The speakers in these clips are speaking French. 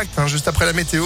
Hein, juste après la météo.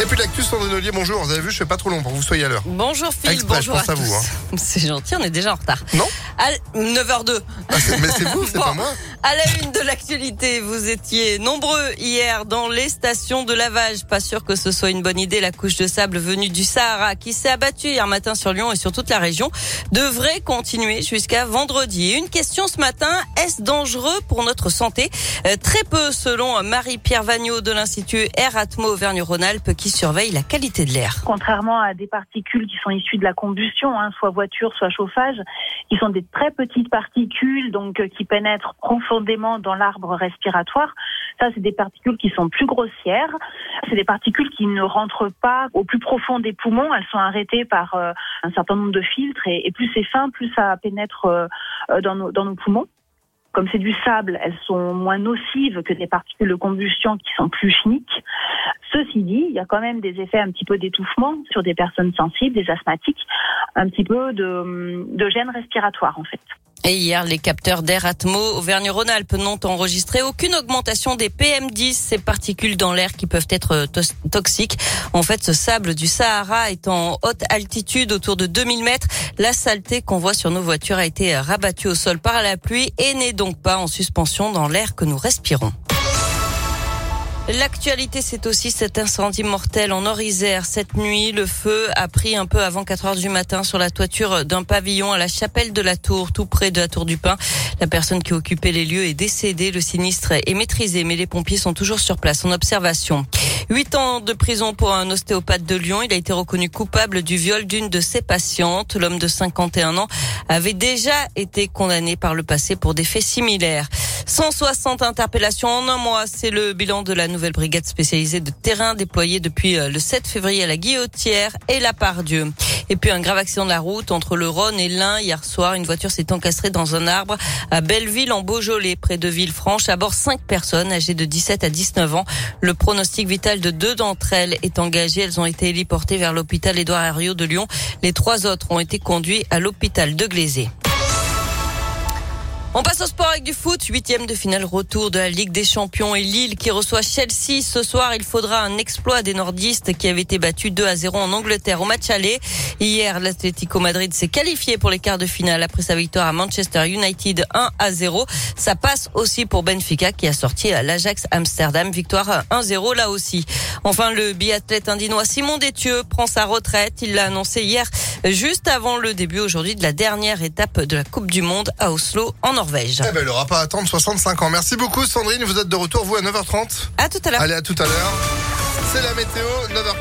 Et puis l'actu Sandrine Ollier, bonjour. Vous avez vu, je fais pas trop long pour que vous soyez à l'heure. Bonjour Phil, bonjour je pense à, à vous, hein. C'est gentil, on est déjà en retard. Non À 9h02. Ah, c'est- Mais c'est vous, c'est Bon. pas moi. À la une de l'actualité, vous étiez nombreux hier dans les stations de lavage. Pas sûr que ce soit une bonne idée. La couche de sable venue du Sahara qui s'est abattue hier matin sur Lyon et sur toute la région devrait continuer jusqu'à vendredi. Et une question ce matin, est-ce dangereux pour notre santé? Euh, Très peu selon Marie-Pierre Vagnot de l'Institut Air Atmo Auvergne-Rhône-Alpes qui surveille la qualité de l'air. contrairement à des particules qui sont issues de la combustion, hein, soit voiture, soit chauffage, qui sont des très petites particules, donc euh, qui pénètrent profondément dans l'arbre respiratoire. Ça, c'est des particules qui sont plus grossières. C'est des particules qui ne rentrent pas au plus profond des poumons. Elles sont arrêtées par euh, un certain nombre de filtres, et, plus c'est fin, plus ça pénètre euh, dans nos poumons. Comme c'est du sable, elles sont moins nocives que des particules de combustion qui sont plus chimiques. Ceci dit, il y a quand même des effets un petit peu d'étouffement sur des personnes sensibles, des asthmatiques, un petit peu de, de gêne respiratoire en fait. Et hier, les capteurs d'air Atmo Auvergne-Rhône-Alpes n'ont enregistré aucune augmentation des PM10, ces particules dans l'air qui peuvent être toxiques. En fait, ce sable du Sahara est en haute altitude, autour de 2000 mètres. La saleté qu'on voit sur nos voitures a été rabattue au sol par la pluie et n'est donc pas en suspension dans l'air que nous respirons. L'actualité, c'est aussi cet incendie mortel en Nord-Isère. Cette nuit, le feu a pris un peu avant 4 heures du matin sur la toiture d'un pavillon à la chapelle de la Tour, tout près de la Tour du Pin. La personne qui occupait les lieux est décédée. Le sinistre est maîtrisé, mais les pompiers sont toujours sur place en observation. Huit ans de prison pour un ostéopathe de Lyon. Il a été reconnu coupable du viol d'une de ses patientes. L'homme de 51 ans avait déjà été condamné par le passé pour des faits similaires. 160 interpellations en un mois, c'est le bilan de la nouvelle brigade spécialisée de terrain déployée depuis euh, le 7 février à la Guillotière et la Pardieu. Et puis un grave accident de la route entre le Rhône et l'Ain hier soir. Une voiture s'est encastrée dans un arbre à Belleville en Beaujolais, près de Villefranche. À bord, cinq personnes âgées de 17 à 19 ans. Le pronostic vital de deux d'entre elles est engagé. Elles ont été héliportées vers l'hôpital Édouard Herriot de Lyon. Les trois autres ont été conduits à l'hôpital de Glazé. On passe au sport avec du foot. Huitième de finale retour de la Ligue des Champions et Lille qui reçoit Chelsea. Ce soir, il faudra un exploit des nordistes qui avaient été battus 2 à 0 en Angleterre au match aller. Hier, l'Atlético Madrid s'est qualifié pour les quarts de finale après sa victoire à Manchester United 1 à 0. Ça passe aussi pour Benfica qui a sorti à l'Ajax Amsterdam. Victoire 1-0 là aussi. Enfin, le biathlète indinois Simon Détieux prend sa retraite. Il l'a annoncé hier juste avant le début aujourd'hui de la dernière étape de la Coupe du Monde à Oslo en Norvège. Eh ben, il aura pas à attendre 65 ans. Merci beaucoup Sandrine, vous êtes de retour vous à 9h30. À tout à l'heure. Allez, à tout à l'heure. C'est la météo, 9h15.